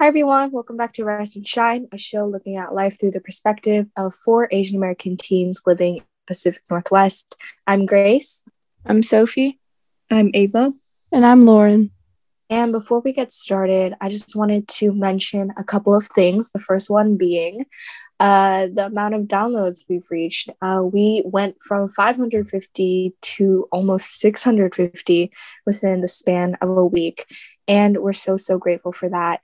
Hi, everyone. Welcome back to Rise and Shine, a show looking at life through the perspective of four Asian American teens living in Pacific Northwest. I'm Grace. I'm Sophie. I'm Ava. And I'm Lauren. And before we get started, I just wanted to mention a couple of things. The first one being uh, the amount of downloads we've reached. Uh, we went from 550 to almost 650 within the span of a week. And we're so, so grateful for that.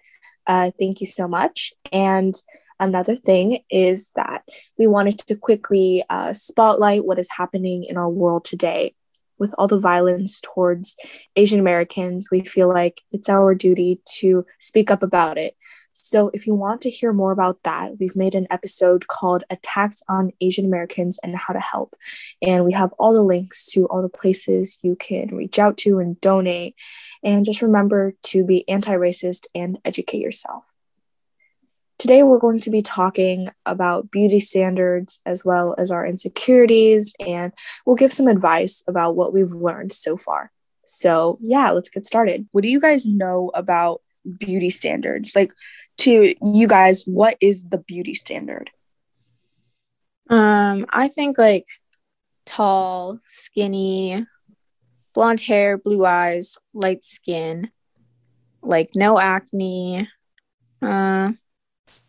Uh, thank you so much. And another thing is that we wanted to quickly uh, spotlight what is happening in our world today with all the violence towards Asian Americans, we feel like it's our duty to speak up about it. So, if you want to hear more about that, we've made an episode called Attacks on Asian Americans and How to Help. And we have all the links to all the places you can reach out to and donate. And just remember to be anti racist and educate yourself. Today, we're going to be talking about beauty standards as well as our insecurities, and we'll give some advice about what we've learned so far. So, yeah, let's get started. What do you guys know about beauty standards? Like, to you guys, what is the beauty standard? Um, I think like tall, skinny, blonde hair, blue eyes, light skin, like no acne, uh,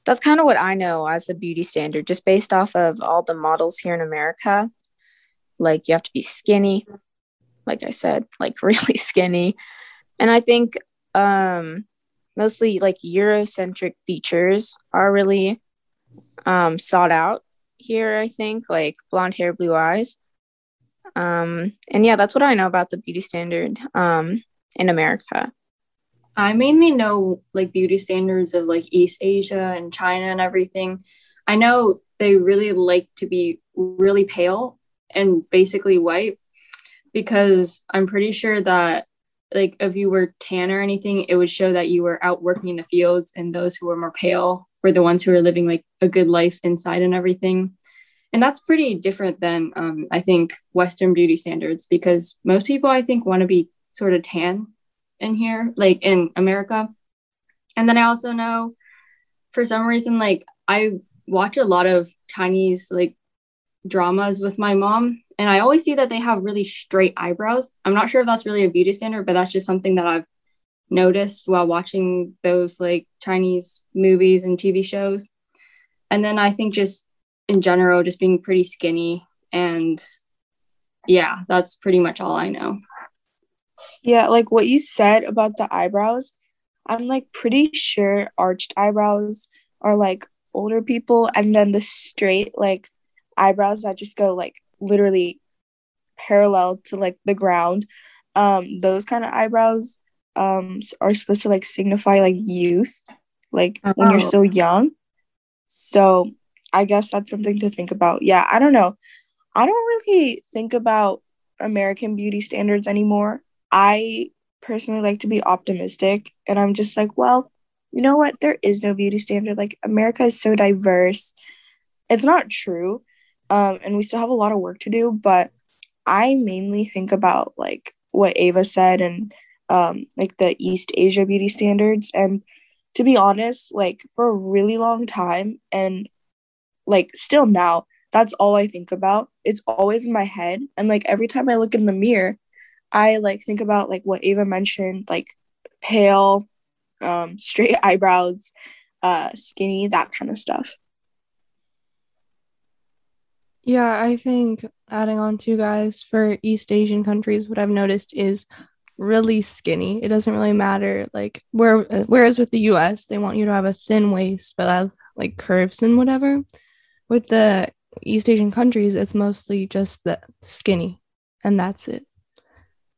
that's kind of what I know as a beauty standard, just based off of all the models here in America. Like you have to be skinny, like I said, like really skinny. And I think um, mostly like Eurocentric features are really um, sought out here, I think, like blonde hair, blue eyes. Um, and yeah, that's what I know about the beauty standard um, in America. I mainly know like beauty standards of like East Asia and China and everything. I know they really like to be really pale and basically white because I'm pretty sure that like if you were tan or anything, it would show that you were out working in the fields and those who were more pale were the ones who were living like a good life inside and everything. And that's pretty different than um, I think Western beauty standards because most people I think want to be sort of tan in here, like in America. And then I also know for some reason, like I watch a lot of Chinese like dramas with my mom, and I always see that they have really straight eyebrows. I'm not sure if that's really a beauty standard, but that's just something that I've noticed while watching those like Chinese movies and TV shows. And then I think just in general, just being pretty skinny and yeah, that's pretty much all I know. Yeah, like what you said about the eyebrows, I'm like pretty sure arched eyebrows are like older people, and then the straight like eyebrows that just go like literally parallel to like the ground. Um, those kind of eyebrows um are supposed to like signify like youth, like oh. when you're oh. so young. So I guess that's something to think about. Yeah, I don't know. I don't really think about American beauty standards anymore. I personally like to be optimistic and I'm just like, well, you know what? There is no beauty standard. Like America is so diverse. It's not true. Um, and we still have a lot of work to do, but I mainly think about like what Ava said and um, like the East Asia beauty standards. And to be honest, like for a really long time and like still now, that's all I think about. It's always in my head. And like every time I look in the mirror, I like think about like what Ava mentioned, like pale, um, straight eyebrows, uh, skinny, that kind of stuff. Yeah, I think adding on to guys for East Asian countries, what I've noticed is really skinny. It doesn't really matter. Like where whereas with the US, they want you to have a thin waist but have like curves and whatever. With the East Asian countries, it's mostly just the skinny and that's it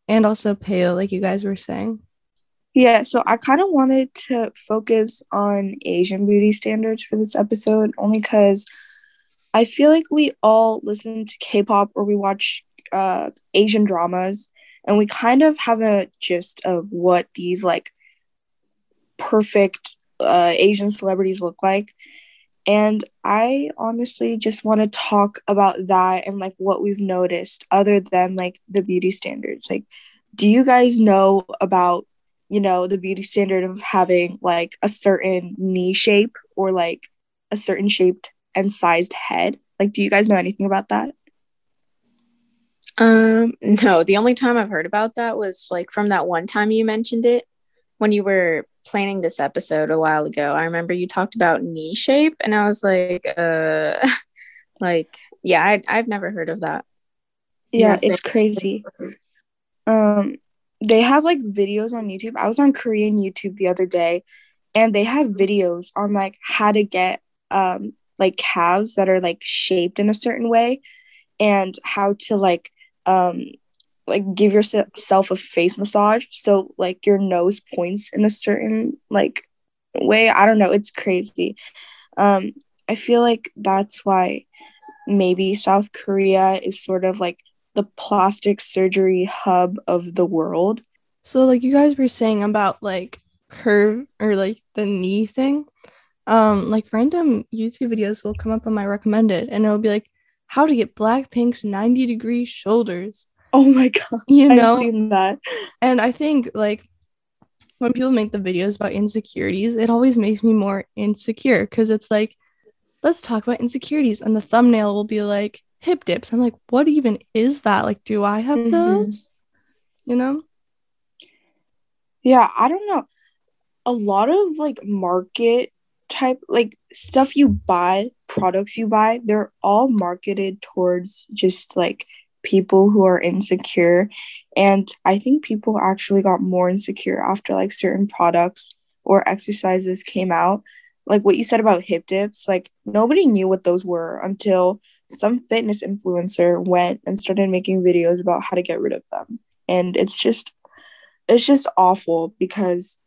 and also pale, like you guys were saying. Yeah, so I kind of wanted to focus on Asian beauty standards for this episode only because I feel like we all listen to K pop or we watch uh, Asian dramas and we kind of have a gist of what these like perfect uh, Asian celebrities look like. And I honestly just want to talk about that and like what we've noticed other than like the beauty standards. Like, do you guys know about you know, the beauty standard of having like a certain knee shape or like a certain shaped and sized head. Like, do you guys know anything about that? Um, no, the only time I've heard about that was like from that one time you mentioned it when you were planning this episode a while ago. I remember you talked about knee shape and I was like, uh like yeah, I I've never heard of that. Yeah, it's crazy. Um they have like videos on YouTube. I was on Korean YouTube the other day and they have videos on like how to get um like calves that are like shaped in a certain way and how to like um like give yourself a face massage so like your nose points in a certain like way. I don't know. It's crazy. Um i feel like that's why maybe south korea is sort of like the plastic surgery hub of the world. So like you guys were saying about like curve or like the knee thing um like random youtube videos will come up on my recommended and it'll be like how to get blackpink's 90 degree shoulders Oh my god. You know, I've seen that. And I think like when people make the videos about insecurities, it always makes me more insecure because it's like, let's talk about insecurities. And the thumbnail will be like hip dips. I'm like, what even is that? Like, do I have mm-hmm. those? You know? Yeah, I don't know. A lot of like market type like stuff you buy, products you buy, they're all marketed towards just like people who are insecure. And i think people actually got more insecure after like certain products or exercises came out. Like what you said about hip dips like nobody knew what those were until some fitness influencer went and started making videos about how to get rid of them. And it's just it's just awful because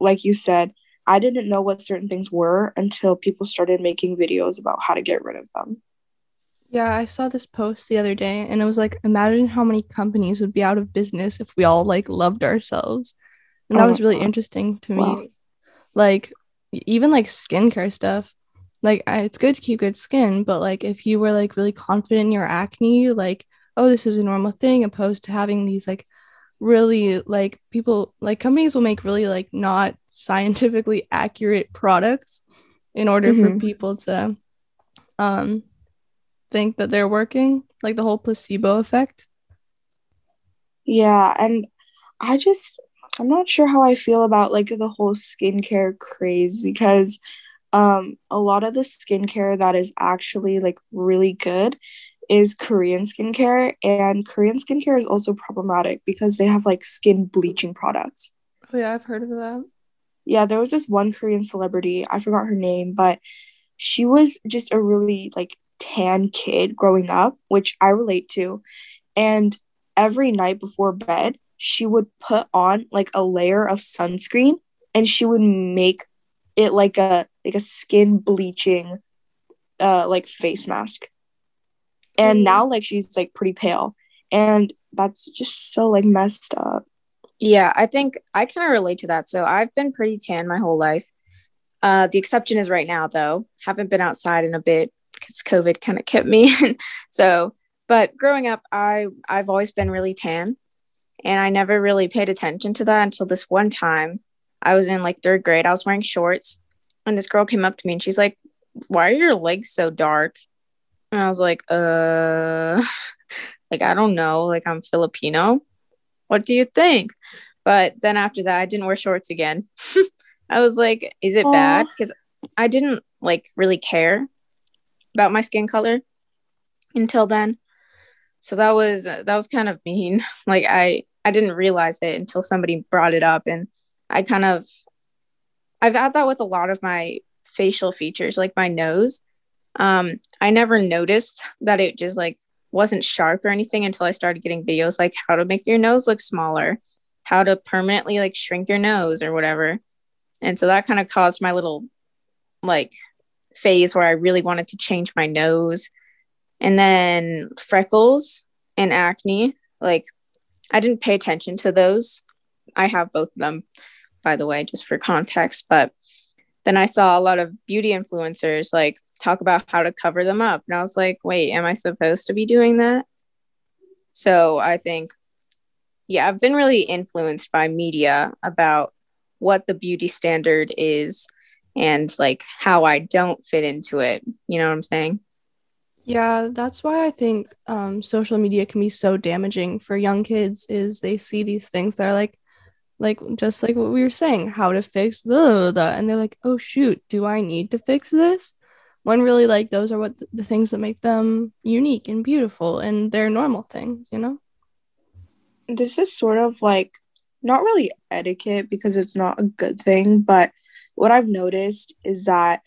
like you said i didn't know what certain things were until people started making videos about how to get rid of them yeah, I saw this post the other day and it was like imagine how many companies would be out of business if we all like loved ourselves. And that oh was really God. interesting to me. Wow. Like even like skincare stuff. Like I, it's good to keep good skin, but like if you were like really confident in your acne, like oh this is a normal thing opposed to having these like really like people like companies will make really like not scientifically accurate products in order mm-hmm. for people to um think that they're working, like the whole placebo effect. Yeah, and I just I'm not sure how I feel about like the whole skincare craze because um a lot of the skincare that is actually like really good is Korean skincare and Korean skincare is also problematic because they have like skin bleaching products. Oh yeah, I've heard of that. Yeah, there was this one Korean celebrity, I forgot her name, but she was just a really like tan kid growing up, which I relate to. And every night before bed, she would put on like a layer of sunscreen and she would make it like a like a skin bleaching uh like face mask. And mm. now like she's like pretty pale and that's just so like messed up. Yeah, I think I kind of relate to that. So I've been pretty tan my whole life. Uh, the exception is right now, though. Haven't been outside in a bit because COVID kind of kept me. so, but growing up, I I've always been really tan, and I never really paid attention to that until this one time. I was in like third grade. I was wearing shorts, and this girl came up to me and she's like, "Why are your legs so dark?" And I was like, "Uh, like I don't know. Like I'm Filipino. What do you think?" But then after that, I didn't wear shorts again. I was like, "Is it Aww. bad?" Because I didn't like really care about my skin color until then. So that was that was kind of mean. Like I I didn't realize it until somebody brought it up and I kind of I've had that with a lot of my facial features like my nose. Um I never noticed that it just like wasn't sharp or anything until I started getting videos like how to make your nose look smaller, how to permanently like shrink your nose or whatever. And so that kind of caused my little like phase where I really wanted to change my nose. And then freckles and acne, like I didn't pay attention to those. I have both of them, by the way, just for context. But then I saw a lot of beauty influencers like talk about how to cover them up. And I was like, wait, am I supposed to be doing that? So I think yeah, I've been really influenced by media about what the beauty standard is and like how I don't fit into it. You know what I'm saying? Yeah, that's why I think um, social media can be so damaging for young kids. Is they see these things that are like, like just like what we were saying, how to fix the, and they're like, oh shoot, do I need to fix this? When really, like those are what the things that make them unique and beautiful, and they're normal things, you know. This is sort of like not really etiquette because it's not a good thing, but what I've noticed is that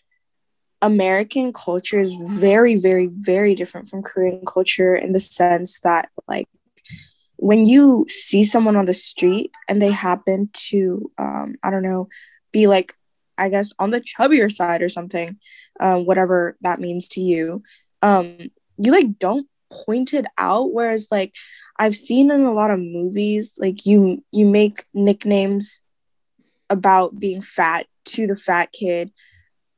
American culture is very, very, very different from Korean culture in the sense that, like, when you see someone on the street and they happen to, um, I don't know, be like, I guess, on the chubbier side or something, uh, whatever that means to you, um, you like don't point it out. Whereas, like, I've seen in a lot of movies, like you you make nicknames about being fat to the fat kid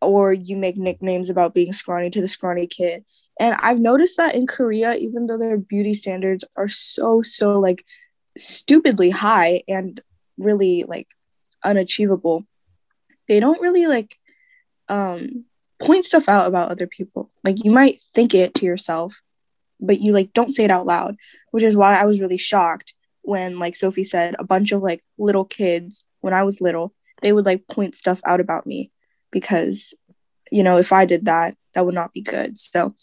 or you make nicknames about being scrawny to the scrawny kid. And I've noticed that in Korea, even though their beauty standards are so, so like stupidly high and really like unachievable, they don't really like um point stuff out about other people. Like you might think it to yourself, but you like don't say it out loud, which is why I was really shocked when like Sophie said a bunch of like little kids when I was little, they would like point stuff out about me because you know if i did that that would not be good so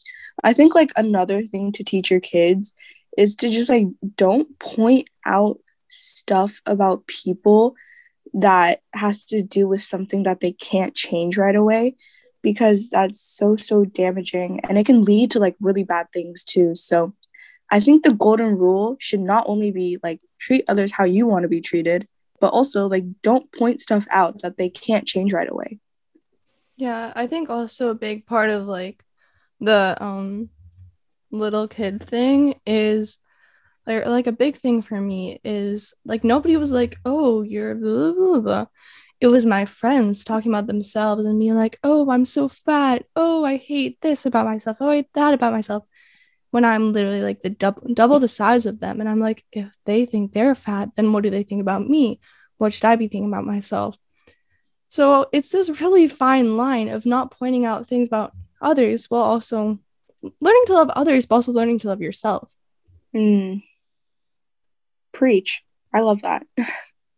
i think like another thing to teach your kids is to just like don't point out stuff about people that has to do with something that they can't change right away because that's so so damaging. And it can lead to like really bad things too. So i think the golden rule should not only be like treat others how you want to be treated but also like don't point stuff out that they can't change right away. Yeah, I think also a big part of like the um little kid thing is like like a big thing for me is like nobody was like, "Oh, you're blah, blah, blah. It was my friends talking about themselves and being like, "Oh, I'm so fat. Oh, I hate this about myself. Oh, I hate that about myself." When I'm literally like the double double the size of them and I'm like, if they think they're fat, then what do they think about me? What should I be thinking about myself? So it's this really fine line of not pointing out things about others while also learning to love others, but also learning to love yourself. Mm. Preach. I love that.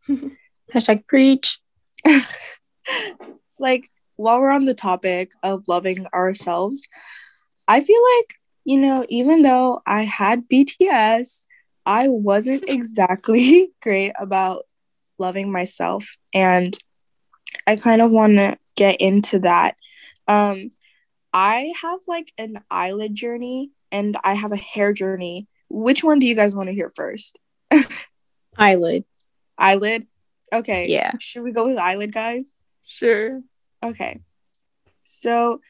Hashtag preach. like, while we're on the topic of loving ourselves, I feel like, you know, even though I had BTS, I wasn't exactly great about loving myself. And I kind of want to get into that. Um, I have like an eyelid journey and I have a hair journey. Which one do you guys want to hear first? eyelid. Eyelid? Okay. Yeah. Should we go with eyelid, guys? Sure. Okay. So,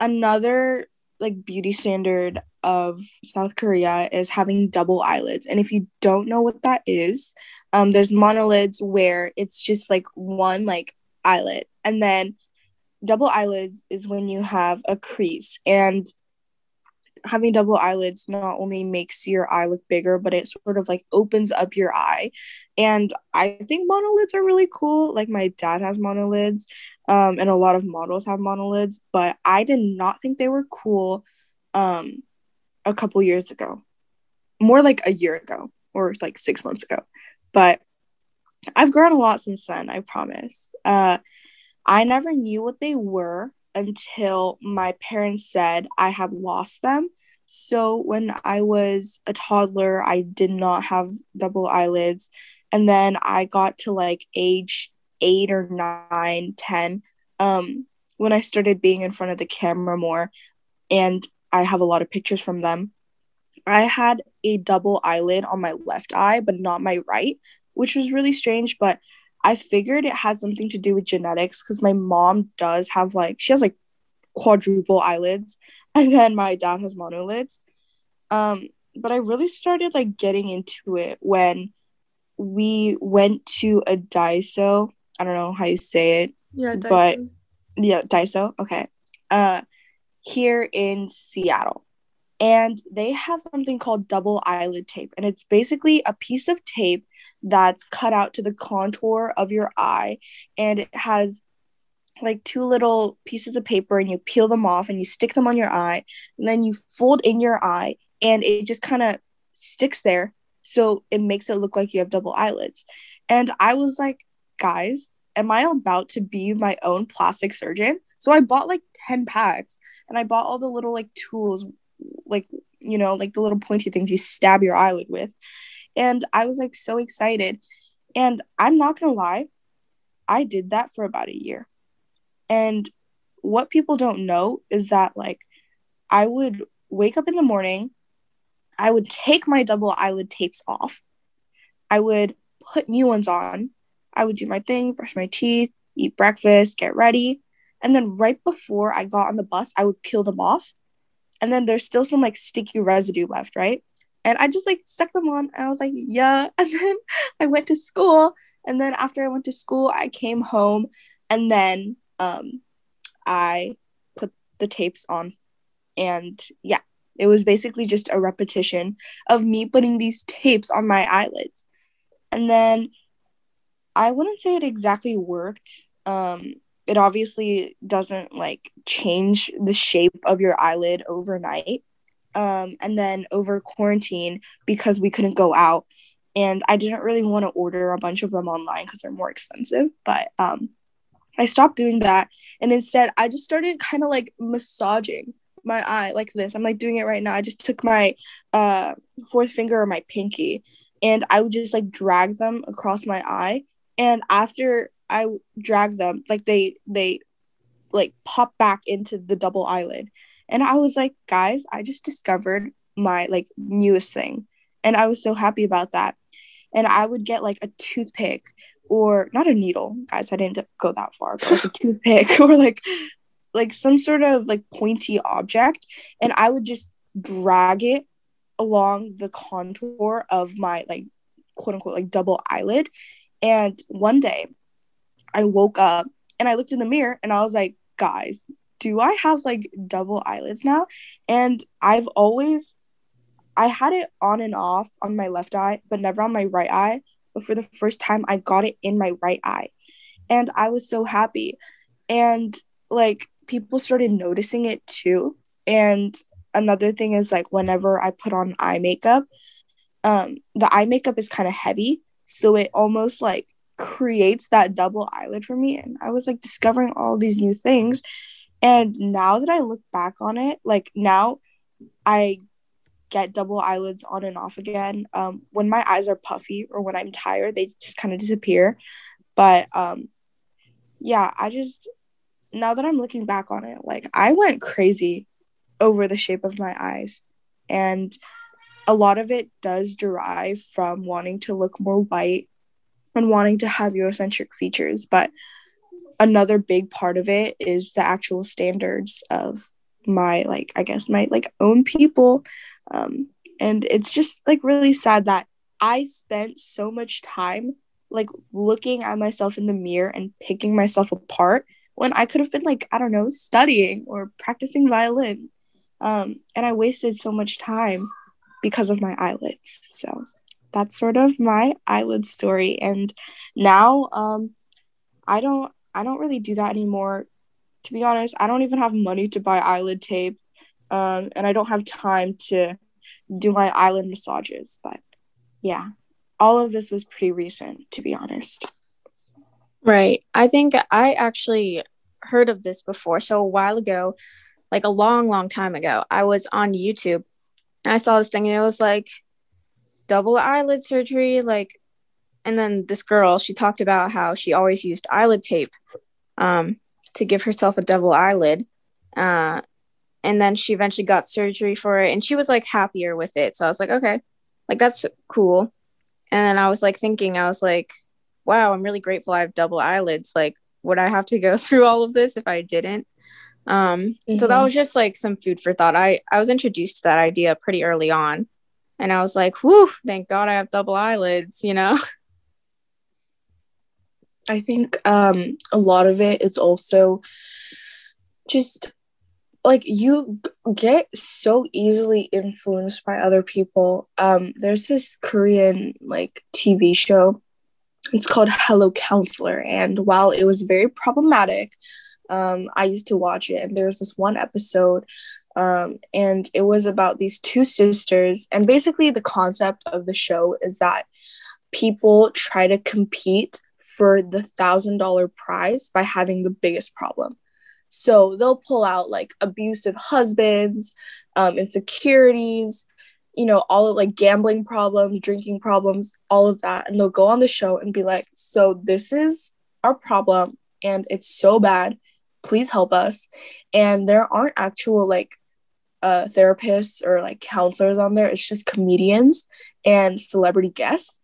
another like beauty standard of South Korea is having double eyelids. And if you don't know what that is, um, there's monolids where it's just like one like eyelid. And then double eyelids is when you have a crease. And having double eyelids not only makes your eye look bigger, but it sort of like opens up your eye. And I think monolids are really cool. Like my dad has monolids, um, and a lot of models have monolids, but I did not think they were cool um, a couple years ago. More like a year ago or like six months ago. But I've grown a lot since then, I promise. Uh, I never knew what they were until my parents said I had lost them. So when I was a toddler, I did not have double eyelids. And then I got to like age eight or nine, ten, um, when I started being in front of the camera more. And I have a lot of pictures from them. I had a double eyelid on my left eye, but not my right which was really strange. But I figured it had something to do with genetics because my mom does have like, she has like quadruple eyelids, and then my dad has monolids. Um, but I really started like getting into it when we went to a Daiso. I don't know how you say it. Yeah, Daiso. but yeah, Daiso. Okay. Uh, here in Seattle, and they have something called double eyelid tape and it's basically a piece of tape that's cut out to the contour of your eye and it has like two little pieces of paper and you peel them off and you stick them on your eye and then you fold in your eye and it just kind of sticks there so it makes it look like you have double eyelids. And i was like guys am i about to be my own plastic surgeon? So i bought like 10 packs and i bought all the little like tools like you know like the little pointy things you stab your eyelid with. And i was like so excited. And i'm not gonna lie i did that for about a year. And what people don't know is that like i would wake up in the morning i would take my double eyelid tapes off. I would put new ones on. I would do my thing brush my teeth eat breakfast get ready. And then right before i got on the bus i would peel them off and then there's still some like sticky residue left, right? And I just like stuck them on and I was like, yeah. And then I went to school. And then after I went to school, I came home and then um I put the tapes on. And yeah, it was basically just a repetition of me putting these tapes on my eyelids. And then I wouldn't say it exactly worked. Um, it obviously doesn't like change the shape of your eyelid overnight. Um, and then over quarantine, because we couldn't go out, and I didn't really want to order a bunch of them online because they're more expensive. But um, I stopped doing that, and instead, I just started kind of like massaging my eye like this. I'm like doing it right now. I just took my uh, fourth finger or my pinky, and I would just like drag them across my eye. And after I drag them, like they they like pop back into the double eyelid. And I was like, guys, I just discovered my like newest thing. And I was so happy about that. And I would get like a toothpick or not a needle, guys, I didn't go that far, but like a toothpick or like like some sort of like pointy object and I would just drag it along the contour of my like quote unquote like double eyelid. And one day I woke up and I looked in the mirror and I was like, guys, do I have like double eyelids now? And I've always I had it on and off on my left eye, but never on my right eye. But for the first time, I got it in my right eye. And I was so happy. And like people started noticing it too. And another thing is like whenever I put on eye makeup, um, the eye makeup is kind of heavy. So it almost like creates that double eyelid for me and i was like discovering all these new things. And now that i look back on it like now i get double eyelids on and off again. Um, when my eyes are puffy or when i'm tired they just kind of disappear. But um, yeah i just now that i'm looking back on it like i went crazy over the shape of my eyes. And a lot of it does derive from wanting to look more white and wanting to have Eurocentric features. But another big part of it is the actual standards of my like I guess my like own people. Um, and it's just like really sad that I spent so much time like looking at myself in the mirror and picking myself apart when I could have been like, I don't know, studying or practicing violin. Um, and I wasted so much time because of my eyelids. So that's sort of my eyelid story. And now um i don't i don't really do that anymore to be honest. I don't even have money to buy eyelid tape um and i don't have time to do my eyelid massages but yeah all of this was pretty recent to be honest. Right. I think i actually heard of this before. So a while ago like a long long time ago i was on youtube and i saw this thing and it was like double eyelid surgery like and then this girl she talked about how she always used eyelid tape um, to give herself a double eyelid uh, and then she eventually got surgery for it and she was like happier with it. So i was like okay like that's cool. And then i was like thinking i was like wow i'm really grateful i have double eyelids. Like would i have to go through all of this if i didn't? Um mm-hmm. so that mm-hmm. was just like some food for thought. I i was introduced to that idea pretty early on and I was like, whew, thank God I have double eyelids, you know? I think um, a lot of it is also just like you get so easily influenced by other people. Um, there's this Korean like TV show. It's called Hello Counselor, and while it was very problematic, um, I used to watch it. And there was this one episode, um, and it was about these two sisters. And basically, the concept of the show is that people try to compete for the thousand dollar prize by having the biggest problem. So they'll pull out like abusive husbands, um, insecurities, you know, all of like gambling problems, drinking problems, all of that. And they'll go on the show and be like, So this is our problem and it's so bad. Please help us. And there aren't actual like uh, therapists or like counselors on there. It's just comedians and celebrity guests.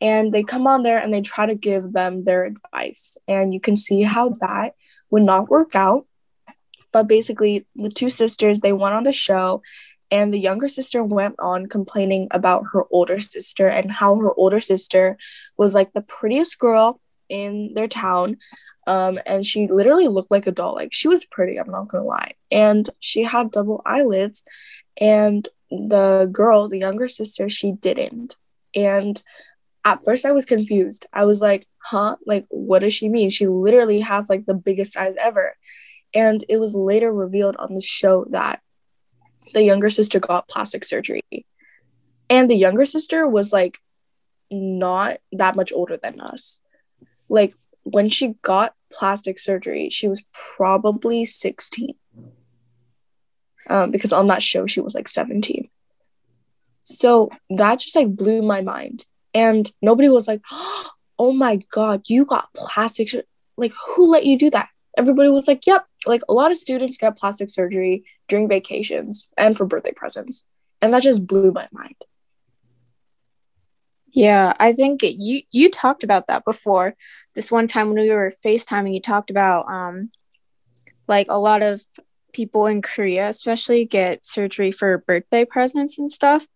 And they come on there and they try to give them their advice. And you can see how that would not work out. But basically the two sisters they went on the show and the younger sister went on complaining about her older sister and how her older sister was like the prettiest girl in their town um, and she literally looked like a doll like she was pretty i'm not gonna lie and she had double eyelids and the girl the younger sister she didn't and at first I was confused. I was like, huh? Like, what does she mean? She literally has like the biggest eyes ever. And it was later revealed on the show that the younger sister got plastic surgery. And the younger sister was like not that much older than us. Like, when she got plastic surgery, she was probably 16. Um, because on that show, she was like 17. So that just like blew my mind and nobody was like oh my god you got plastic sur-. like who let you do that everybody was like yep like a lot of students get plastic surgery during vacations and for birthday presents and that just blew my mind yeah i think you you talked about that before this one time when we were facetiming you talked about um like a lot of people in korea especially get surgery for birthday presents and stuff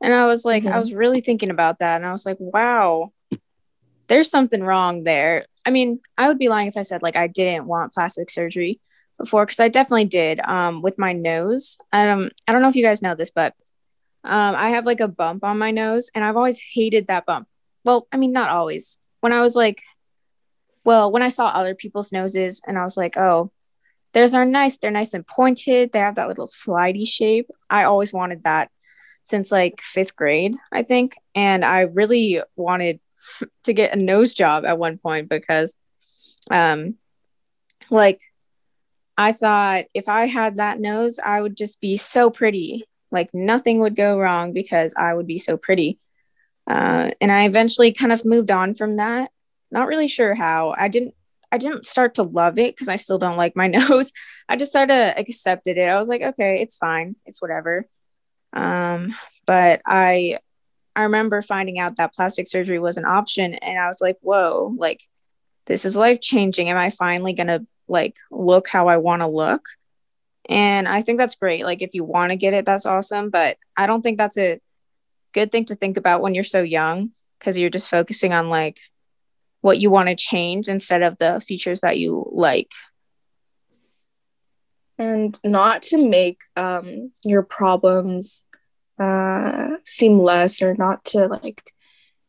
and I was like, mm-hmm. I was really thinking about that. And I was like, wow, there's something wrong there. I mean, I would be lying if I said like I didn't want plastic surgery before because I definitely did um, with my nose. Um, I don't know if you guys know this, but um, I have like a bump on my nose and I've always hated that bump. Well, I mean, not always. When I was like, well, when I saw other people's noses and I was like, oh, theirs are nice. They're nice and pointed. They have that little slidey shape. I always wanted that since like fifth grade, I think. And I really wanted to get a nose job at one point because, um, like, I thought if I had that nose, I would just be so pretty. Like, nothing would go wrong because I would be so pretty. Uh, and I eventually kind of moved on from that. Not really sure how. I didn't I didn't start to love it because I still don't like my nose. I just sort of accepted it. I was like, okay, it's fine. It's whatever. Um, but I I remember finding out that plastic surgery was an option and I was like, whoa, like this is life changing. Am I finally gonna like look how I want to look? And I think that's great. Like if you want to get it, that's awesome. But I don't think that's a good thing to think about when you're so young because you're just focusing on like what you want to change instead of the features that you like and not to make um, your problems uh, seem less or not to like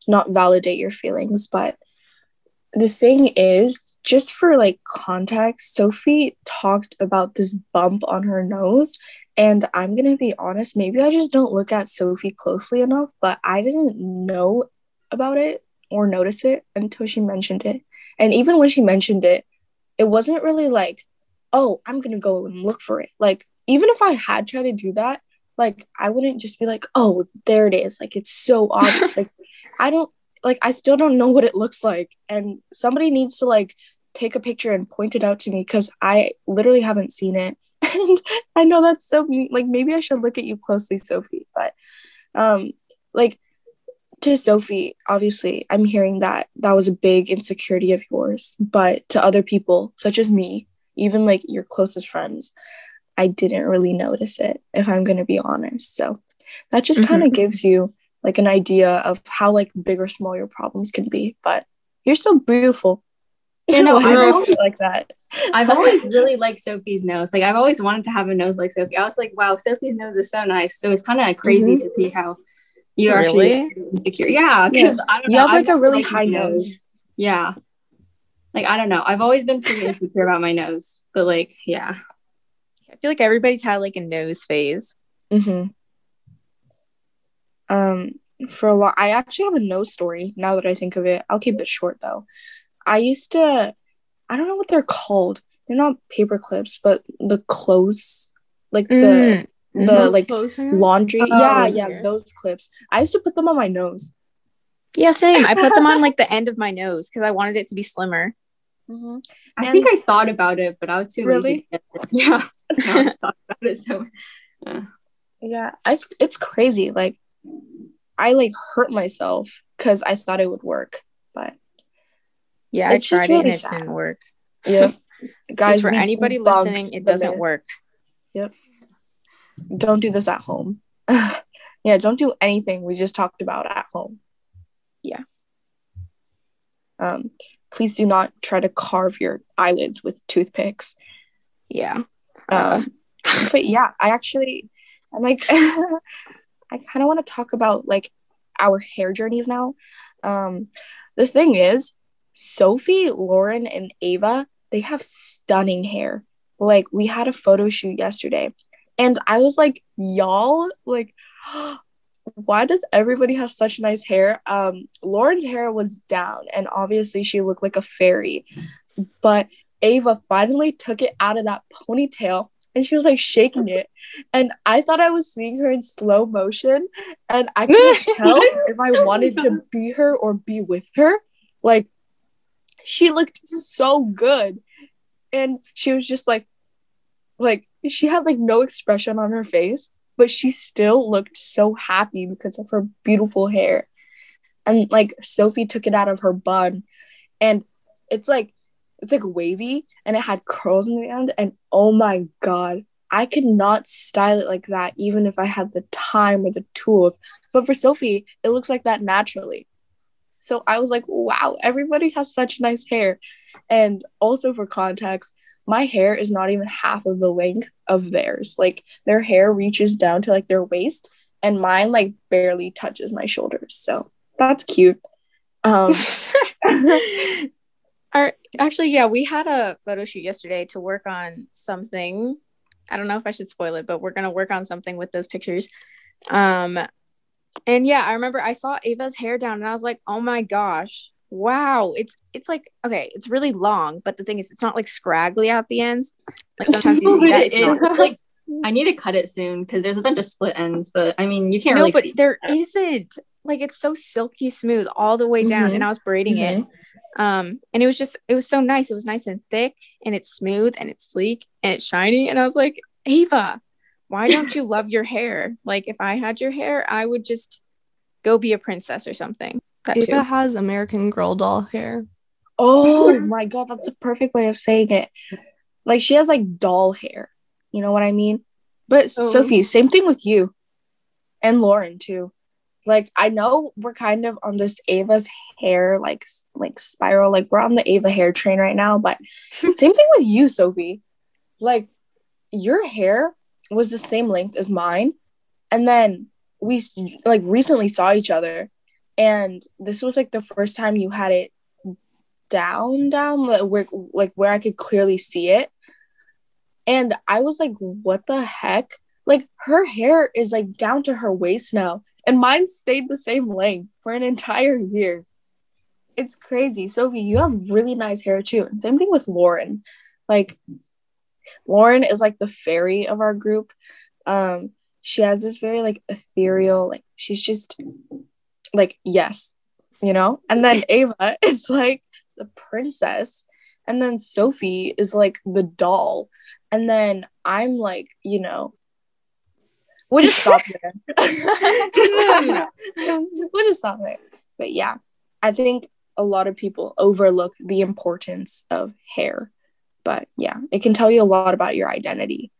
not validate your feelings but the thing is just for like context sophie talked about this bump on her nose and i'm gonna be honest maybe i just don't look at sophie closely enough but i didn't know about it or notice it until she mentioned it and even when she mentioned it it wasn't really like oh, I'm gonna go and look for it. Like, even if I had tried to do that, like I wouldn't just be like, oh, there it is. Like it's so obvious. like I don't like I still don't know what it looks like. And somebody needs to like take a picture and point it out to me because I literally haven't seen it. And I know that's so mean. Like maybe I should look at you closely, Sophie. But um like to Sophie, obviously, I'm hearing that that was a big insecurity of yours, but to other people, such as me, even like your closest friends, I didn't really notice it, if I'm going to be honest. So that just mm-hmm. kind of gives you like an idea of how like big or small your problems can be. But you're so beautiful. Yeah, no, Why I do I like that. I've always really liked Sophie's nose. Like I've always wanted to have a nose like Sophie. I was like, wow, Sophie's nose is so nice. So it's kind of crazy to see how you actually Really? insecure. Yeah, because I don't You know. have, like, I've a really high nose. Yeah. Like I don't know. I've always been pretty insecure about my nose, but like yeah. I feel like everybody's had like a nose phase. hmm Um, for a while, I actually have a nose story. Now that I think of it, I'll keep it short though. I used to, I don't know what they're called. They're not paper clips, but the clothes, like the Mm. the Mhm. like laundry. Oh, yeah, yeah. yeah, those clips. I used to put them on my nose. Yeah, same. I put them on like the end of my nose because I wanted it to be slimmer. Mm-hmm. I And- think I thought about it, but I was too Really? lazy. To get it. Yeah. No, I thought about it so. uh, Yeah, I, it's crazy. Like, I like hurt myself because I thought it would work, but Yeah, It's I just tried it and really it sad. didn't work. yeah, guys. For anybody listening, it doesn't work. Yep. Don't do this at home. yeah, don't do anything we just talked about at home. Yeah. Um, please do not try to carve your eyelids with toothpicks. Yeah. Uh, Um, but yeah, I actually, I'm like, I kind of want to talk about like our hair journeys now. Um, the thing is, Sophie, Lauren, and Ava, they have stunning hair. Like, we had a photo shoot yesterday, and I was like, y'all, like, why does everybody have such nice hair? Um, Lauren's hair was down, and obviously she looked like a fairy, but Ava finally took it out of that ponytail and she was like shaking it. And I thought I was seeing her in slow motion. And I couldn't tell if I oh wanted to be her or be with her. Like, she looked so good. And she was just like, like, she had like no expression on her face, but she still looked so happy because of her beautiful hair. And like, Sophie took it out of her bun. And it's like, it's like wavy and it had curls in the end and oh my god i could not style it like that even if i had the time or the tools. But for sophie it looks like that naturally. So i was like wow everybody has such nice hair. And also for context my hair is not even half of the length of theirs. Like their hair reaches down to like their waist and mine like barely touches my shoulders. So that's cute. Um Our, actually, yeah, we had a photo shoot yesterday to work on something. I don't know if I should spoil it, but we're gonna work on something with those pictures. Um, and yeah, I remember I saw Ava's hair down, and I was like, "Oh my gosh, wow!" It's it's like okay, it's really long, but the thing is, it's not like scraggly at the ends. Like sometimes you see that it's It not. like I need to cut it soon because there's a bunch of split ends, but I mean you can't No, really but there isn't. Like it's so silky smooth all the way down, Mhm. and I was braiding it. Um and it was just it was so nice it was nice and thick and it's smooth and it's sleek and it's shiny and i was like ava why don't you love your hair like if i had your hair i would just go be a princess or something that Ava too has American Girl doll hair. Oh my god, that's a perfect way of saying it. Like she has like doll hair. You know what I mean? But Oh. Sophie, same thing with you. And Lauren too. Like I know we're kind of on this Ava's hair like like spiral like we're on the Ava hair train right now, but same thing with you, Sophie. Like your hair was the same length as mine and then we like recently saw each other and this was like the first time you had it down down like where like where I could clearly see it. And I was like, what the heck? Like her hair is like down to her waist now. And mine stayed the same length for an entire year. It's crazy. Sophie, you have really nice hair too. And same thing with Lauren. Like Lauren is like the fairy of our group. Um, she has this very like ethereal, like she's just like, yes, you know? And then Ava is like the princess and then sophie is like the doll and then i'm like you know we'll just stop there we'll just stop there but yeah i think a lot of people overlook the importance of hair but yeah it can tell you a lot about your identity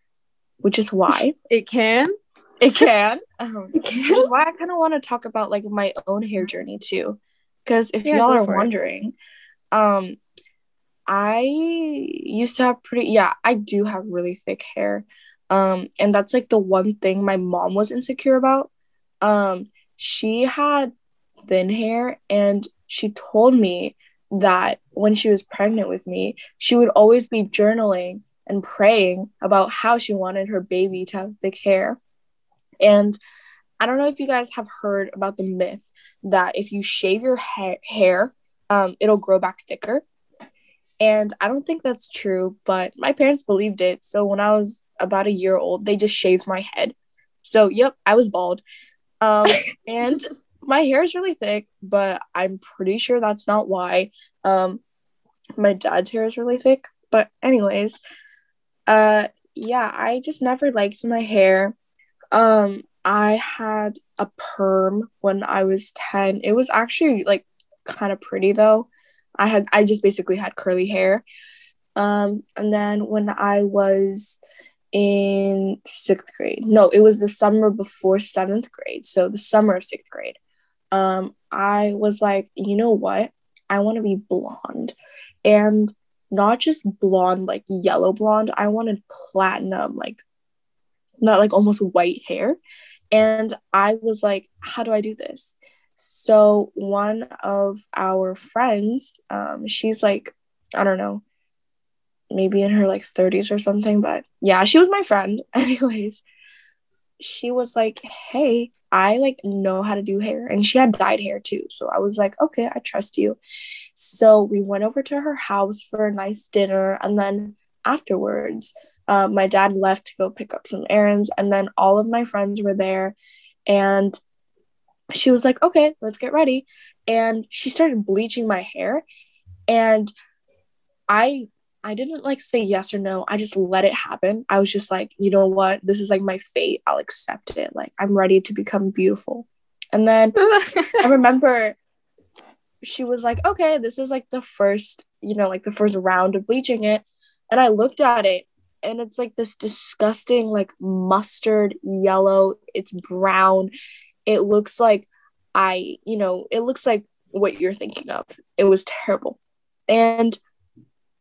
which is why it can it can. Um, which is why I kind of want to talk about like my own hair journey too, because if Yeah, y'all are it. wondering, um, I used to have pretty yeah, I do have really thick hair. Um and that's like the one thing my mom was insecure about. Um she had thin hair and she told me that when she was pregnant with me, she would always be journaling and praying about how she wanted her baby to have thick hair. And I don't know if you guys have heard about the myth that if you shave your ha- hair, um, it'll grow back thicker. And I don't think that's true, but my parents believed it. So when I was about a year old, they just shaved my head. So, yep, I was bald. Um, and my hair is really thick, but I'm pretty sure that's not why. Um, my dad's hair is really thick. But, anyways, uh, yeah, I just never liked my hair. Um, I had a perm when I was 10. It was actually like kind of pretty though. I had I just basically had curly hair. Um, and then when I was in sixth grade, no, it was the summer before seventh grade. So the summer of sixth grade, um, I was like, you know what? I want to be blonde. And not just blonde, like yellow blonde. I wanted platinum, like not like almost white hair. And I was like, how do I do this? So one of our friends, um, she's like, I don't know, maybe in her like 30s or something, but yeah, she was my friend. Anyways, she was like, Hey, I like know how to do hair. And she had dyed hair too. So I was like, Okay, I trust you. So we went over to her house for a nice dinner. And then afterwards, uh, my dad left to go pick up some errands. And then all of my friends were there. And she was like, okay, let's get ready. And she started bleaching my hair. And I I didn't like say yes or no. I just let it happen. I was just like, you know what? This is like my fate. I'll accept it. Like I'm ready to become beautiful. And then I remember she was like, okay, this is like the first, you know, like the first round of bleaching it. And I looked at it and it's like this disgusting, like mustard yellow. It's brown it looks like I, you know, it looks like what you're thinking of. It was terrible. And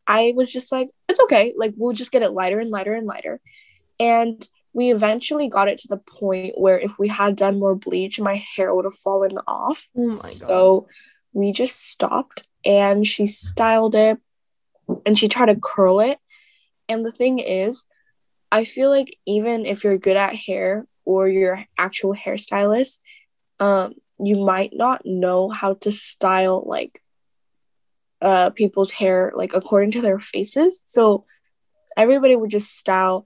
I was just like, it's okay. Like, we'll just get it lighter and lighter and lighter. And we eventually got it to the point where if we had done more bleach, my hair would have fallen off. Oh so we just stopped and she styled it and she tried to curl it. And the thing is, I feel like even if you're good at hair, or your actual hairstylist, um, you might not know how to style like uh people's hair like according to their faces. So everybody would just style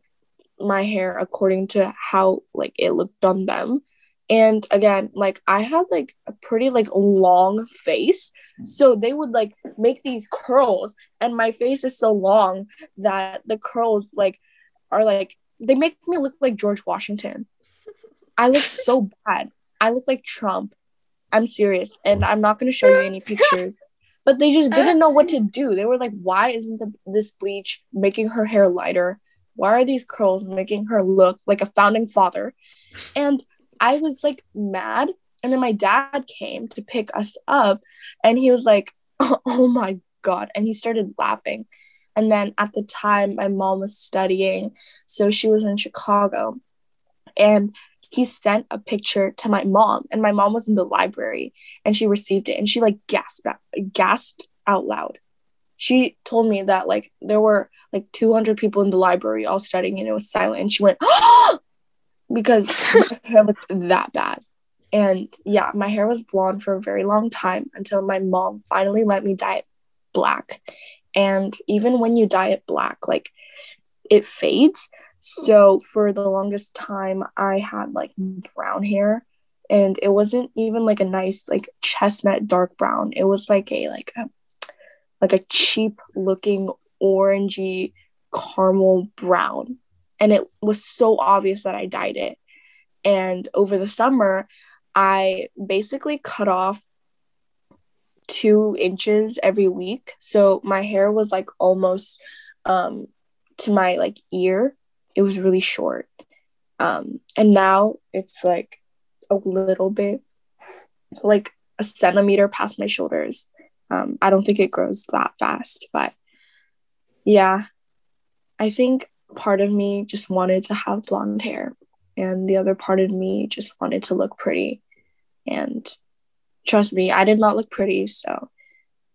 my hair according to how like it looked on them. And again, like I had like a pretty like long face. So they would like make these curls and my face is so long that the curls like are like they make me look like George Washington. I look so bad. I look like Trump. I'm serious. And I'm not going to show you any pictures. But they just didn't know what to do. They were like, why isn't the, this bleach making her hair lighter? Why are these curls making her look like a founding father? And I was like mad. And then my dad came to pick us up and he was like, oh my God. And he started laughing. And then at the time, my mom was studying. So she was in Chicago. And he sent a picture to my mom and my mom was in the library and she received it and she like gasped gasped out loud. She told me that like there were like 200 people in the library all studying and it was silent and she went ah! because my hair looked that bad. And yeah my hair was blonde for a very long time until my mom finally let me dye it black. And even when you dye it black like it fades so for the longest time, I had like brown hair, and it wasn't even like a nice like chestnut dark brown. It was like a like a like a cheap looking orangey caramel brown, and it was so obvious that I dyed it. And over the summer, I basically cut off two inches every week. So my hair was like almost um to my like ear it was really short. Um, and now it's like a little bit like a centimeter past my shoulders. Um, I don't think it grows that fast, but yeah, I think part of me just wanted to have blonde hair, and the other part of me just wanted to look pretty. And trust me, I did not look pretty. So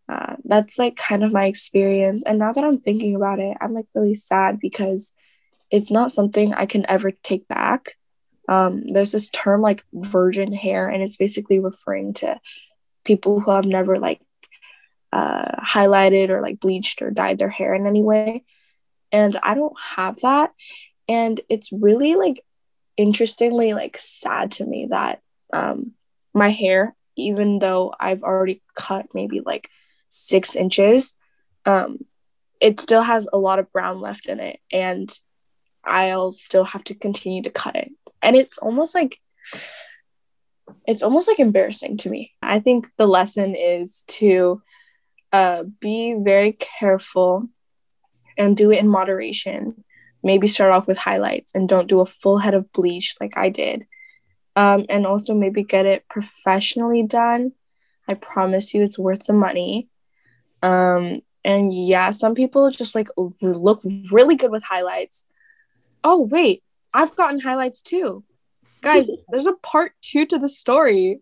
uh, that's like kind of my experience. And now that I'm thinking about it, I'm like really sad because it's not something I can ever take back. Um, there's this term like virgin hair, and it's basically referring to people who have never like uh, highlighted or like bleached or dyed their hair in any way. And I don't have that. And it's really like interestingly like sad to me that um, my hair, even though I've already cut maybe like six inches, um, it still has a lot of brown left in it. And I'll still have to continue to cut it. And it's almost like it's almost like embarrassing to me. I think the lesson is to uh, be very careful and do it in moderation. Maybe start off with highlights and don't do a full head of bleach like I did. Um, and also maybe get it professionally done. I promise you it's worth the money. Um, and yeah, some people just like look really good with highlights. Oh, wait, I've gotten highlights too. Guys, there's a part two to the story.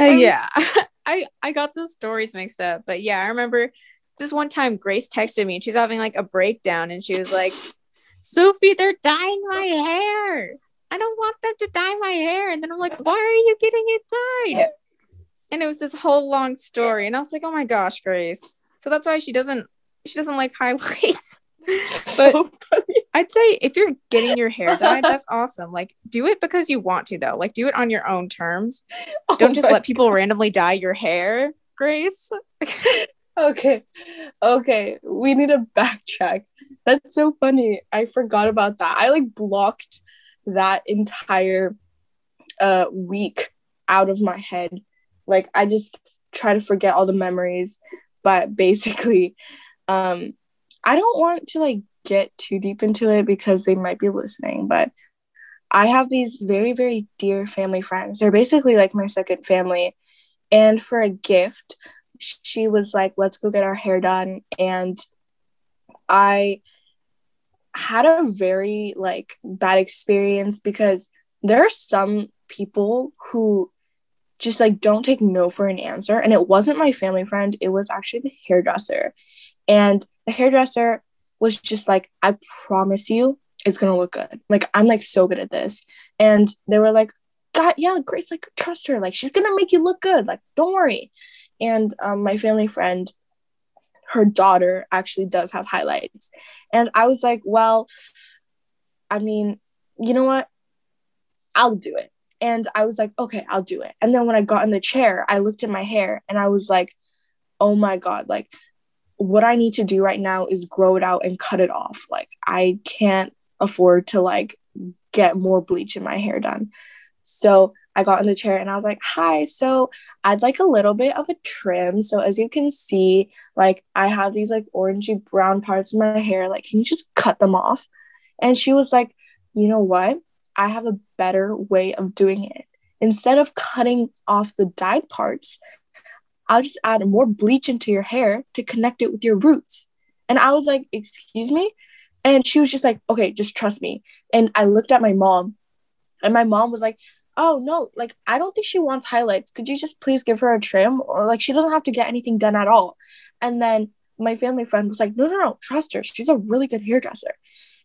Uh, yeah. I I got the stories mixed up, but yeah, I remember this one time Grace texted me and she was having like a breakdown and she was like, Sophie, they're dyeing my hair. I don't want them to dye my hair. And then I'm like, why are you getting it dyed? And it was this whole long story. And I was like, oh my gosh, Grace. So that's why she doesn't she doesn't like highlights. but so I'd say if you're getting your hair dyed, that's awesome. Like, do it because you want to, though. Like, do it on your own terms. Oh Don't just let people randomly dye your hair, Grace. okay. Okay. We need to backtrack. That's so funny. I forgot about that. I like blocked that entire uh week out of my head. Like, I just try to forget all the memories. But basically, um, I don't want to like get too deep into it because they might be listening, but I have these very, very dear family friends. They're basically like my second family. And for a gift, she was like, let's go get our hair done. And I had a very like bad experience because there are some people who just like don't take no for an answer. And it wasn't my family friend, it was actually the hairdresser. And the hairdresser was just like, I promise you, it's gonna look good. Like I'm like so good at this. And they were like, God, yeah, Grace, like trust her. Like she's gonna make you look good. Like, don't worry. And um, my family friend, her daughter actually does have highlights. And I was like, well, I mean, you know what? I'll do it. And I was like, okay, I'll do it. And then when I got in the chair, I looked at my hair and I was like, oh my God, like what I need to do right now is grow it out and cut it off. Like I can't afford to like get more bleach in my hair done. So I got in the chair and I was like, "Hi, so I'd like a little bit of a trim. So as you can see, like I have these like orangey brown parts in my hair. Like, can you just cut them off?" And she was like, "You know what? I have a better way of doing it. Instead of cutting off the dyed parts, I'll just add more bleach into your hair to connect it with your roots. And I was like, Excuse me? And she was just like, Okay, just trust me. And I looked at my mom, and my mom was like, Oh, no, like, I don't think she wants highlights. Could you just please give her a trim? Or like, she doesn't have to get anything done at all. And then my family friend was like, No, no, no, trust her. She's a really good hairdresser.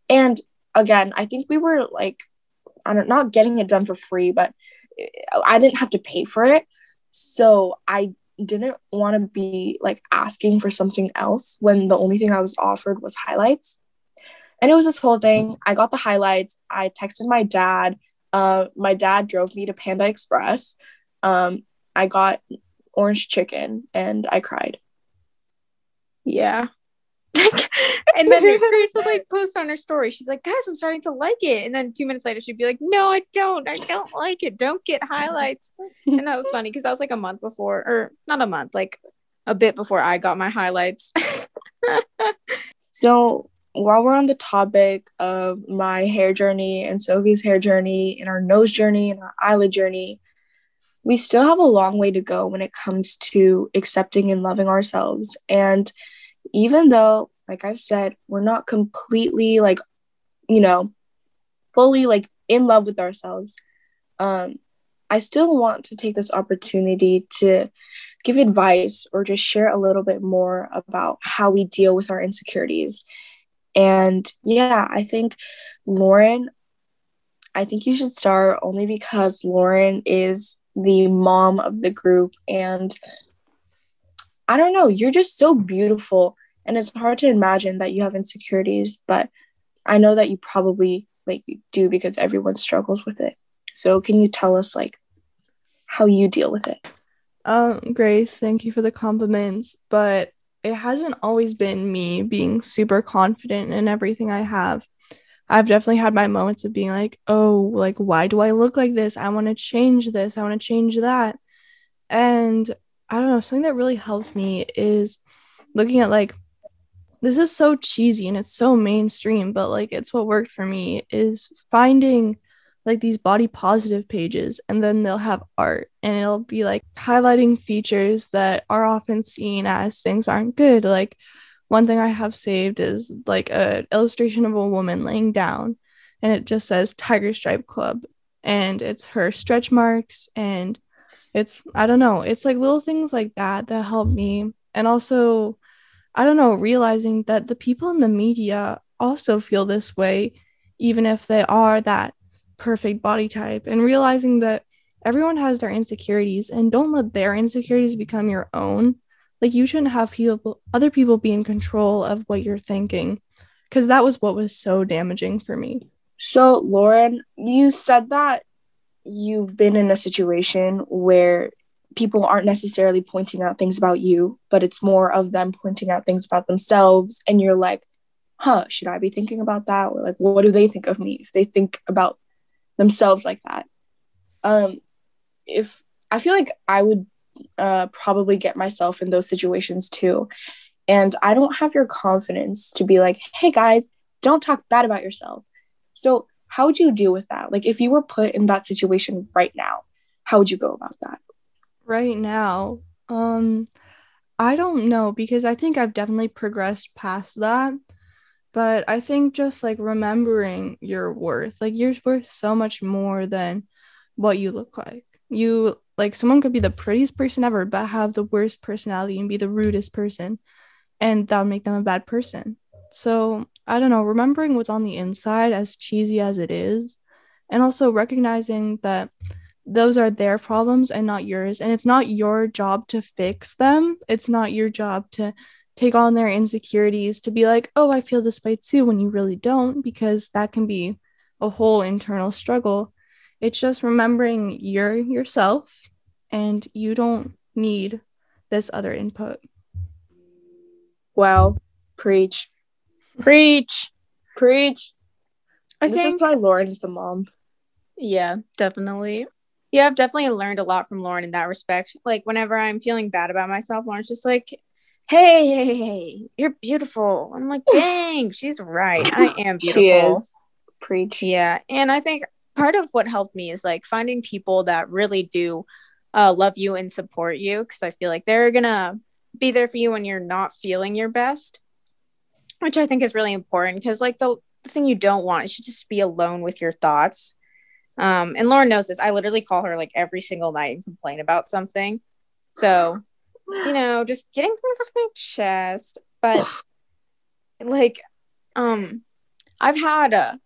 And again, I think we were like, I don't not getting it done for free, but I didn't have to pay for it. So I didn't want to be like asking for something else when the only thing I was offered was highlights. And it was this whole thing. I got the highlights. I texted my dad. Uh, my dad drove me to Panda Express. Um, I got orange chicken and I cried. Yeah. and then Grace would like post on her story. She's like, guys, I'm starting to like it. And then two minutes later, she'd be like, no, I don't. I don't like it. Don't get highlights. And that was funny because that was like a month before, or not a month, like a bit before I got my highlights. so while we're on the topic of my hair journey and Sophie's hair journey and our nose journey and our eyelid journey, we still have a long way to go when it comes to accepting and loving ourselves. And even though, like I've said, we're not completely like, you know, fully like in love with ourselves, um, I still want to take this opportunity to give advice or just share a little bit more about how we deal with our insecurities. And yeah, I think Lauren, I think you should start only because Lauren is the mom of the group. And I don't know, you're just so beautiful. And it's hard to imagine that you have insecurities, but I know that you probably like do because everyone struggles with it. So can you tell us like how you deal with it? Um, Grace, thank you for the compliments, but it hasn't always been me being super confident in everything I have. I've definitely had my moments of being like, oh, like, why do I look like this? I want to change this. I want to change that. And I don't know, something that really helped me is looking at like, this is so cheesy and it's so mainstream, but like, it's what worked for me is finding like these body positive pages and then they'll have art and it'll be like highlighting features that are often seen as things aren't good. Like one thing i have saved is like a illustration of a woman laying down and it just says tiger stripe club and it's her stretch marks and it's i don't know it's like little things like that that help me and also i don't know realizing that the people in the media also feel this way even if they are that perfect body type and realizing that everyone has their insecurities and don't let their insecurities become your own. Like you shouldn't have people other people be in control of what you're thinking because that was what was so damaging for me. So, Lauren, you said that you've been in a situation where people aren't necessarily pointing out things about you, but it's more of them pointing out things about themselves. And you're like, huh, should I be thinking about that? Or like, what do they think of me if they think about themselves like that. Um, if I feel like I would uh, probably get myself in those situations too. And I don't have your confidence to be like, hey guys, don't talk bad about yourself. So, how would you deal with that? Like, if you were put in that situation right now, how would you go about that? Right now, um, I don't know because I think I've definitely progressed past that. But I think just like remembering your worth, like you're worth so much more than what you look like. You like someone could be the prettiest person ever, but have the worst personality and be the rudest person, and that would make them a bad person. So I don't know, remembering what's on the inside, as cheesy as it is, and also recognizing that those are their problems and not yours. And it's not your job to fix them. It's not your job to take on their insecurities to be like, oh, I feel this way too, when you really don't, because that can be a whole internal struggle. It's just remembering you're yourself and you don't need this other input. Wow. Preach. Preach. Preach. I this think is why Lauren's the mom. Yeah, definitely. Yeah, I've definitely learned a lot from Lauren in that respect. Like whenever I'm feeling bad about myself, Lauren's just like, hey, hey, hey, you're beautiful. I'm like, dang, she's right. I am beautiful. She is. Preach. Yeah. And I think part of what helped me is like finding people that really do uh, love you and support you because I feel like they're going to be there for you when you're not feeling your best, which I think is really important because, like, the, the thing you don't want is to just be alone with your thoughts. Um, and Lauren knows this. I literally call her like every single night and complain about something. So you know, just getting things off my chest. But like, um, I've had a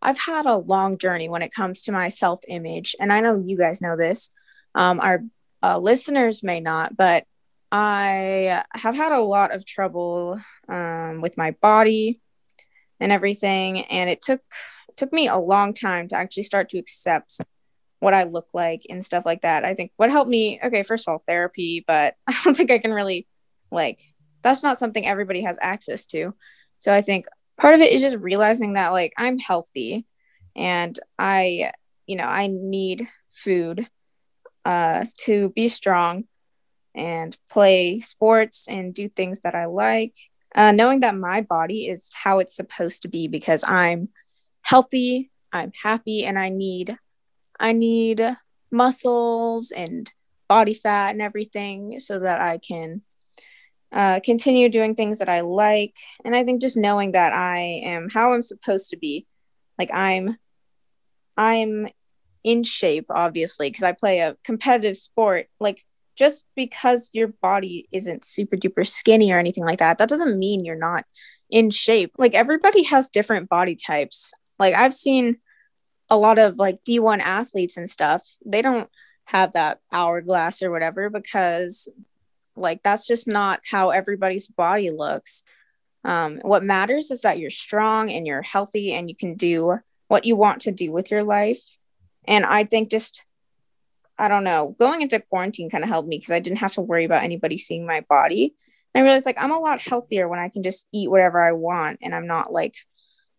I've had a long journey when it comes to my self image, and I know you guys know this. Um, our uh, listeners may not, but I have had a lot of trouble um, with my body and everything, and it took took me a long time to actually start to accept what I look like and stuff like that. I think what helped me, okay, first of all, therapy, but I don't think I can really like that's not something everybody has access to. So I think part of it is just realizing that like I'm healthy and I, you know, I need food uh to be strong and play sports and do things that I like. Uh, knowing that my body is how it's supposed to be because I'm healthy, I'm happy, and I need I need muscles and body fat and everything so that I can uh, continue doing things that I like. And I think just knowing that I am how I'm supposed to be, like I'm, I'm in shape, obviously, because I play a competitive sport. Like just because your body isn't super duper skinny or anything like that, that doesn't mean you're not in shape. Like everybody has different body types. Like I've seen a lot of like D1 athletes and stuff. They don't have that hourglass or whatever because like that's just not how everybody's body looks. Um, what matters is that you're strong and you're healthy and you can do what you want to do with your life. And I think just, I don't know, going into quarantine kind of helped me because I didn't have to worry about anybody seeing my body. And I realized like I'm a lot healthier when I can just eat whatever I want and I'm not like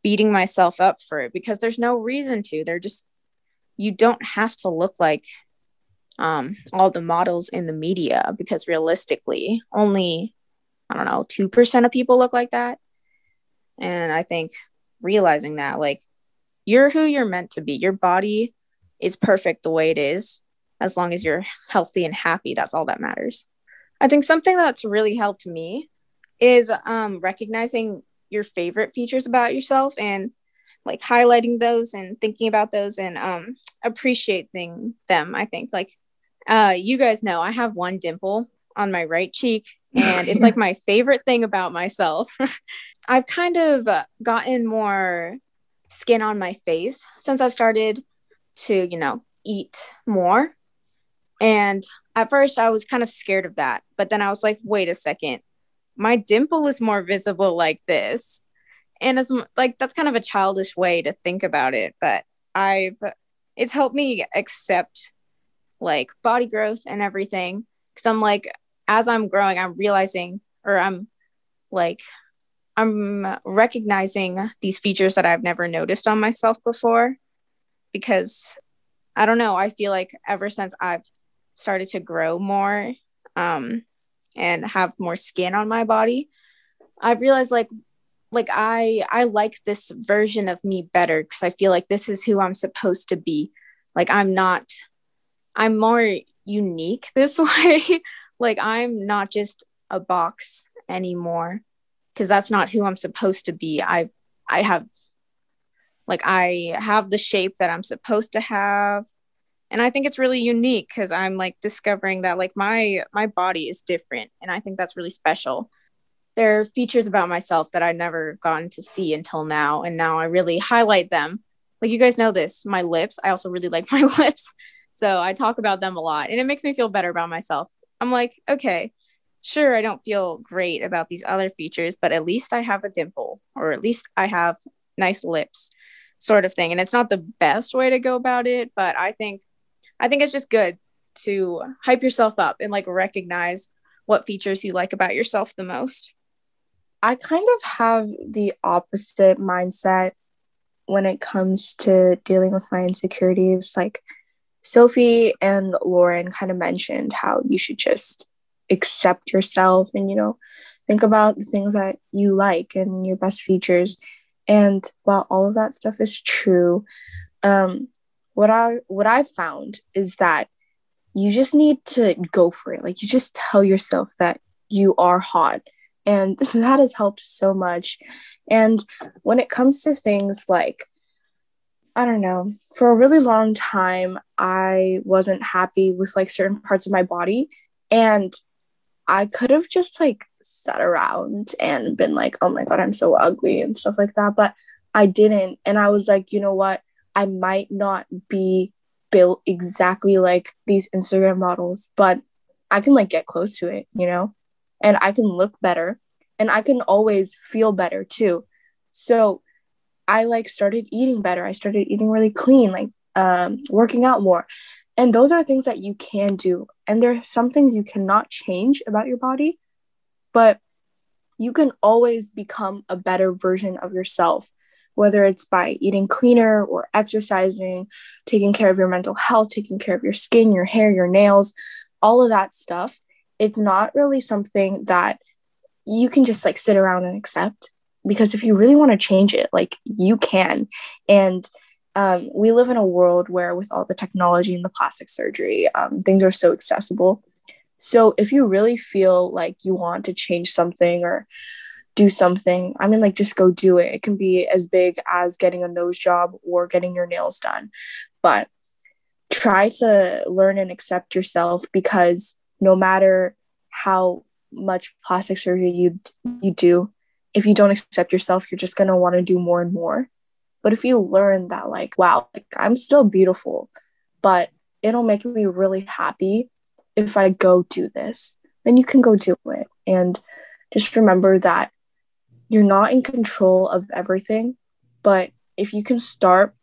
beating myself up for it because there's no reason to. They're just, you don't have to look like um, all the models in the media because realistically, only, I don't know, 2% of people look like that. And I think realizing that, like, you're who you're meant to be. Your body is perfect the way it is. As long as you're healthy and happy, that's all that matters. I think something that's really helped me is um, recognizing your favorite features about yourself and like highlighting those and thinking about those and um, appreciating them. I think like uh, you guys know I have one dimple on my right cheek, and it's like my favorite thing about myself. I've kind of gotten more skin on my face since I've started to, you know, eat more. And at first, I was kind of scared of that. But then I was like, wait a second, my dimple is more visible like this. And it's like, that's kind of a childish way to think about it. But I've, it's helped me accept like body growth and everything because i'm like as i'm growing i'm realizing or i'm like i'm recognizing these features that i've never noticed on myself before because i don't know i feel like ever since i've started to grow more um and have more skin on my body i've realized like like i i like this version of me better because i feel like this is who i'm supposed to be like i'm not I'm more unique this way. like I'm not just a box anymore because that's not who I'm supposed to be. I I have like I have the shape that I'm supposed to have. And I think it's really unique because I'm like discovering that like my my body is different and I think that's really special. There are features about myself that I never gotten to see until now and now I really highlight them. Like you guys know this, my lips, I also really like my lips. So I talk about them a lot and it makes me feel better about myself. I'm like, okay, sure, I don't feel great about these other features, but at least I have a dimple or at least I have nice lips, sort of thing. And it's not the best way to go about it, but I think I think it's just good to hype yourself up and like recognize what features you like about yourself the most. I kind of have the opposite mindset when it comes to dealing with my insecurities. Like, Sophie and Lauren kind of mentioned how you should just accept yourself and, you know, think about the things that you like and your best features. And while all of that stuff is true, um, what I what I found is that you just need to go for it. Like you just tell yourself that you are hot. And that has helped so much. And when it comes to things like I don't know. For a really long time, I wasn't happy with like certain parts of my body. And I could have just like sat around and been like, oh my God, I'm so ugly and stuff like that. But I didn't. And I was like, you know what? I might not be built exactly like these Instagram models, but I can like get close to it, you know? And I can look better and I can always feel better too. So I like started eating better. I started eating really clean, like um, working out more. And those are things that you can do. And there are some things you cannot change about your body, but you can always become a better version of yourself, whether it's by eating cleaner or exercising, taking care of your mental health, taking care of your skin, your hair, your nails, all of that stuff. It's not really something that you can just like sit around and accept because if you really want to change it like you can and um, we live in a world where with all the technology and the plastic surgery um, things are so accessible So if you really feel like you want to change something or do something, I mean, like just go do it. It can be as big as getting a nose job or getting your nails done. But try to learn and accept yourself because no matter how much plastic surgery you you do if you don't accept yourself you're just going to want to do more and more but if you learn that like wow like i'm still beautiful but it'll make me really happy if i go do this then you can go do it and just remember that you're not in control of everything but if you can start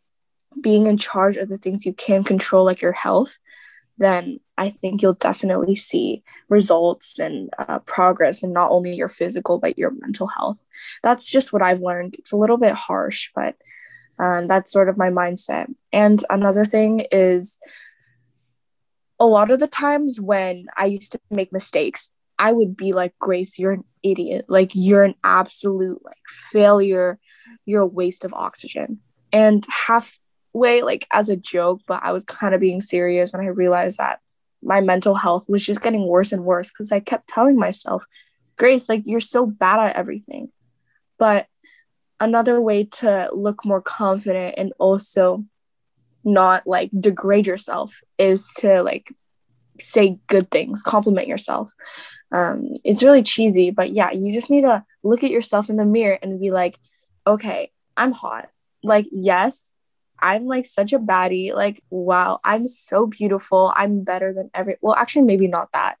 being in charge of the things you can control like your health then I think you'll definitely see results and uh, progress in not only your physical, but your mental health. That's just what I've learned. It's a little bit harsh, but um, that's sort of my mindset. And another thing is a lot of the times when I used to make mistakes, I would be like, Grace, you're an idiot. Like, you're an absolute like failure. You're a waste of oxygen. And halfway, like as a joke, but I was kind of being serious and I realized that my mental health was just getting worse and worse because I kept telling myself, Grace, like you're so bad at everything. But another way to look more confident and also not like degrade yourself is to like say good things, compliment yourself. Um, it's really cheesy, but yeah, you just need to look at yourself in the mirror and be like, okay, I'm hot. Like, yes, I'm like such a baddie. Like, wow, I'm so beautiful. I'm better than every. Well, actually, maybe not that,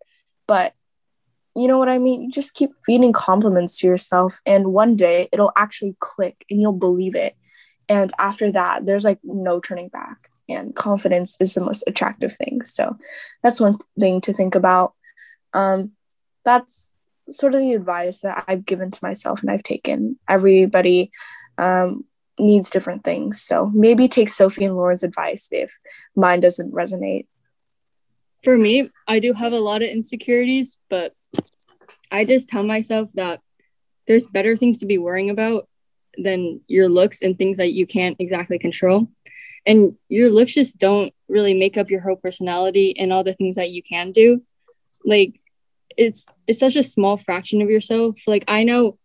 but you know what I mean? You just keep feeding compliments to yourself, and one day it'll actually click and you'll believe it. And after that, there's like no turning back. And confidence is the most attractive thing. So that's one thing to think about. Um, that's sort of the advice that I've given to myself and I've taken. Everybody um, needs different things. So maybe take Sophie and Laura's advice if mine doesn't resonate. For me, I do have a lot of insecurities, but I just tell myself that there's better things to be worrying about than your looks and things that you can't exactly control. And your looks just don't really make up your whole personality and all the things that you can do. Like it's it's such a small fraction of yourself. Like I know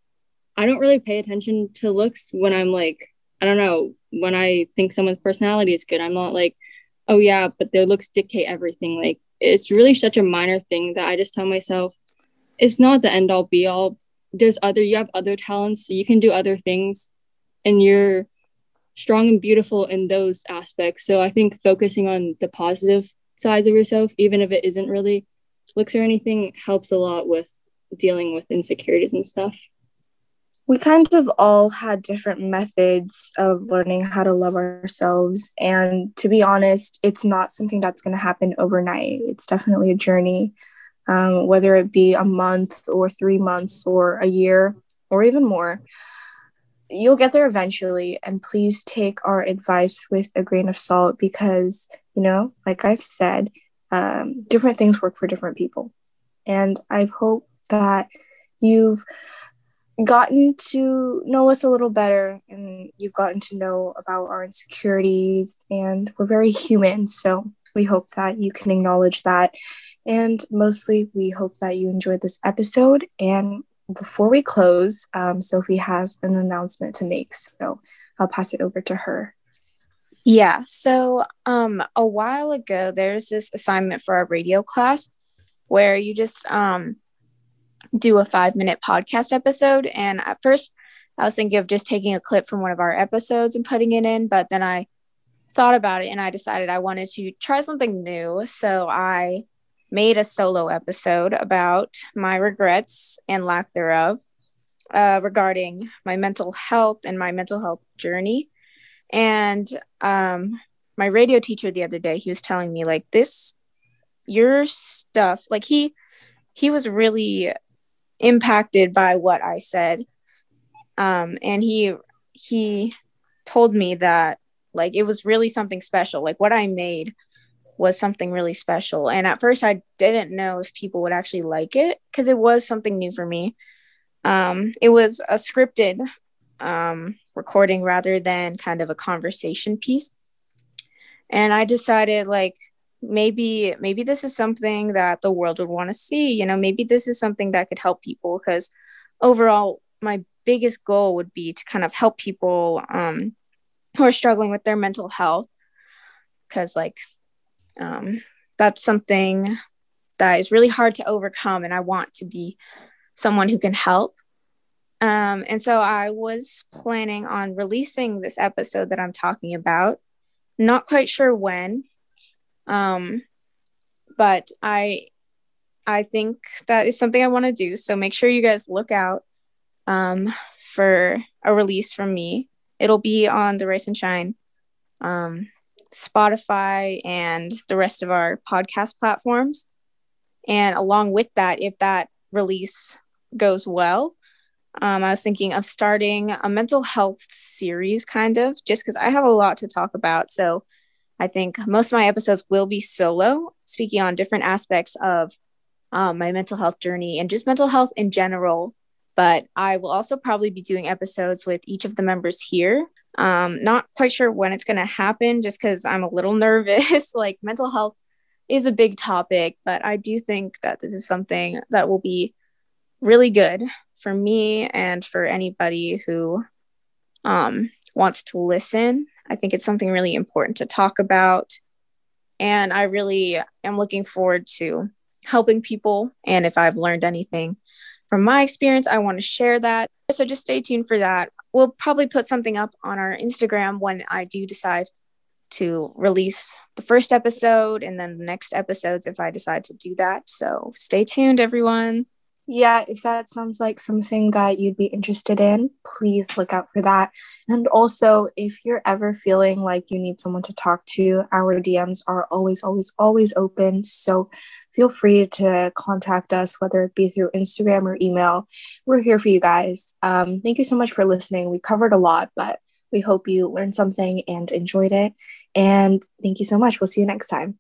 I don't really pay attention to looks when I'm like I don't know, when I think someone's personality is good, I'm not like, oh yeah, but their looks dictate everything. Like it's really such a minor thing that I just tell myself it's not the end all be all. There's other you have other talents, so you can do other things and you're strong and beautiful in those aspects. So I think focusing on the positive sides of yourself, even if it isn't really looks or anything, helps a lot with dealing with insecurities and stuff we kind of all had different methods of learning how to love ourselves. And to be honest, it's not something that's going to happen overnight. It's definitely a journey, um, whether it be a month or three months or a year or even more. You'll get there eventually. And please take our advice with a grain of salt because, you know, like I've said, um, different things work for different people. And I hope that you've gotten to know us a little better and you've gotten to know about our insecurities. And we're very human so we hope that you can acknowledge that. And mostly we hope that you enjoyed this episode. And before we close um, sophie has an announcement to make so i'll pass it over to her yeah so um a while ago there's this assignment for our radio class where you just um do a five minute podcast episode. And at first, I was thinking of just taking a clip from one of our episodes and putting it in, but then I thought about it and I decided I wanted to try something new. So I made a solo episode about my regrets and lack thereof uh, regarding my mental health and my mental health journey. And um, my radio teacher the other day, he was telling me, like, this, your stuff, like, he, he was really impacted by what I said. Um, and he he told me that like it was really something special. Like what I made was something really special. And at first I didn't know if people would actually like it because it was something new for me. Um, it was a scripted um, recording rather than kind of a conversation piece. And I decided like maybe maybe this is something that the world would want to see you know maybe this is something that could help people because overall my biggest goal would be to kind of help people um, who are struggling with their mental health because like um, that's something that is really hard to overcome and i want to be someone who can help um, and so i was planning on releasing this episode that i'm talking about not quite sure when um, but I I think that is something I want to do. So make sure you guys look out um, for a release from me. It'll be on the Race and Shine, um, Spotify, and the rest of our podcast platforms. And along with that, if that release goes well, um, I was thinking of starting a mental health series, kind of, just because I have a lot to talk about. So I think most of my episodes will be solo, speaking on different aspects of um, my mental health journey and just mental health in general. But I will also probably be doing episodes with each of the members here. Um, not quite sure when it's going to happen just because I'm a little nervous. like, mental health is a big topic, but I do think that this is something that will be really good for me and for anybody who um, wants to listen I think it's something really important to talk about. And I really am looking forward to helping people. And if I've learned anything from my experience, I want to share that. So just stay tuned for that. We'll probably put something up on our Instagram when I do decide to release the first episode and then the next episodes if I decide to do that. So stay tuned, everyone. Yeah, if that sounds like something that you'd be interested in, please look out for that. And also, if you're ever feeling like you need someone to talk to, our DMs are always, always, always open. So feel free to contact us, whether it be through Instagram or email. We're here for you guys. Um, thank you so much for listening. We covered a lot, but we hope you learned something and enjoyed it. And thank you so much. We'll see you next time.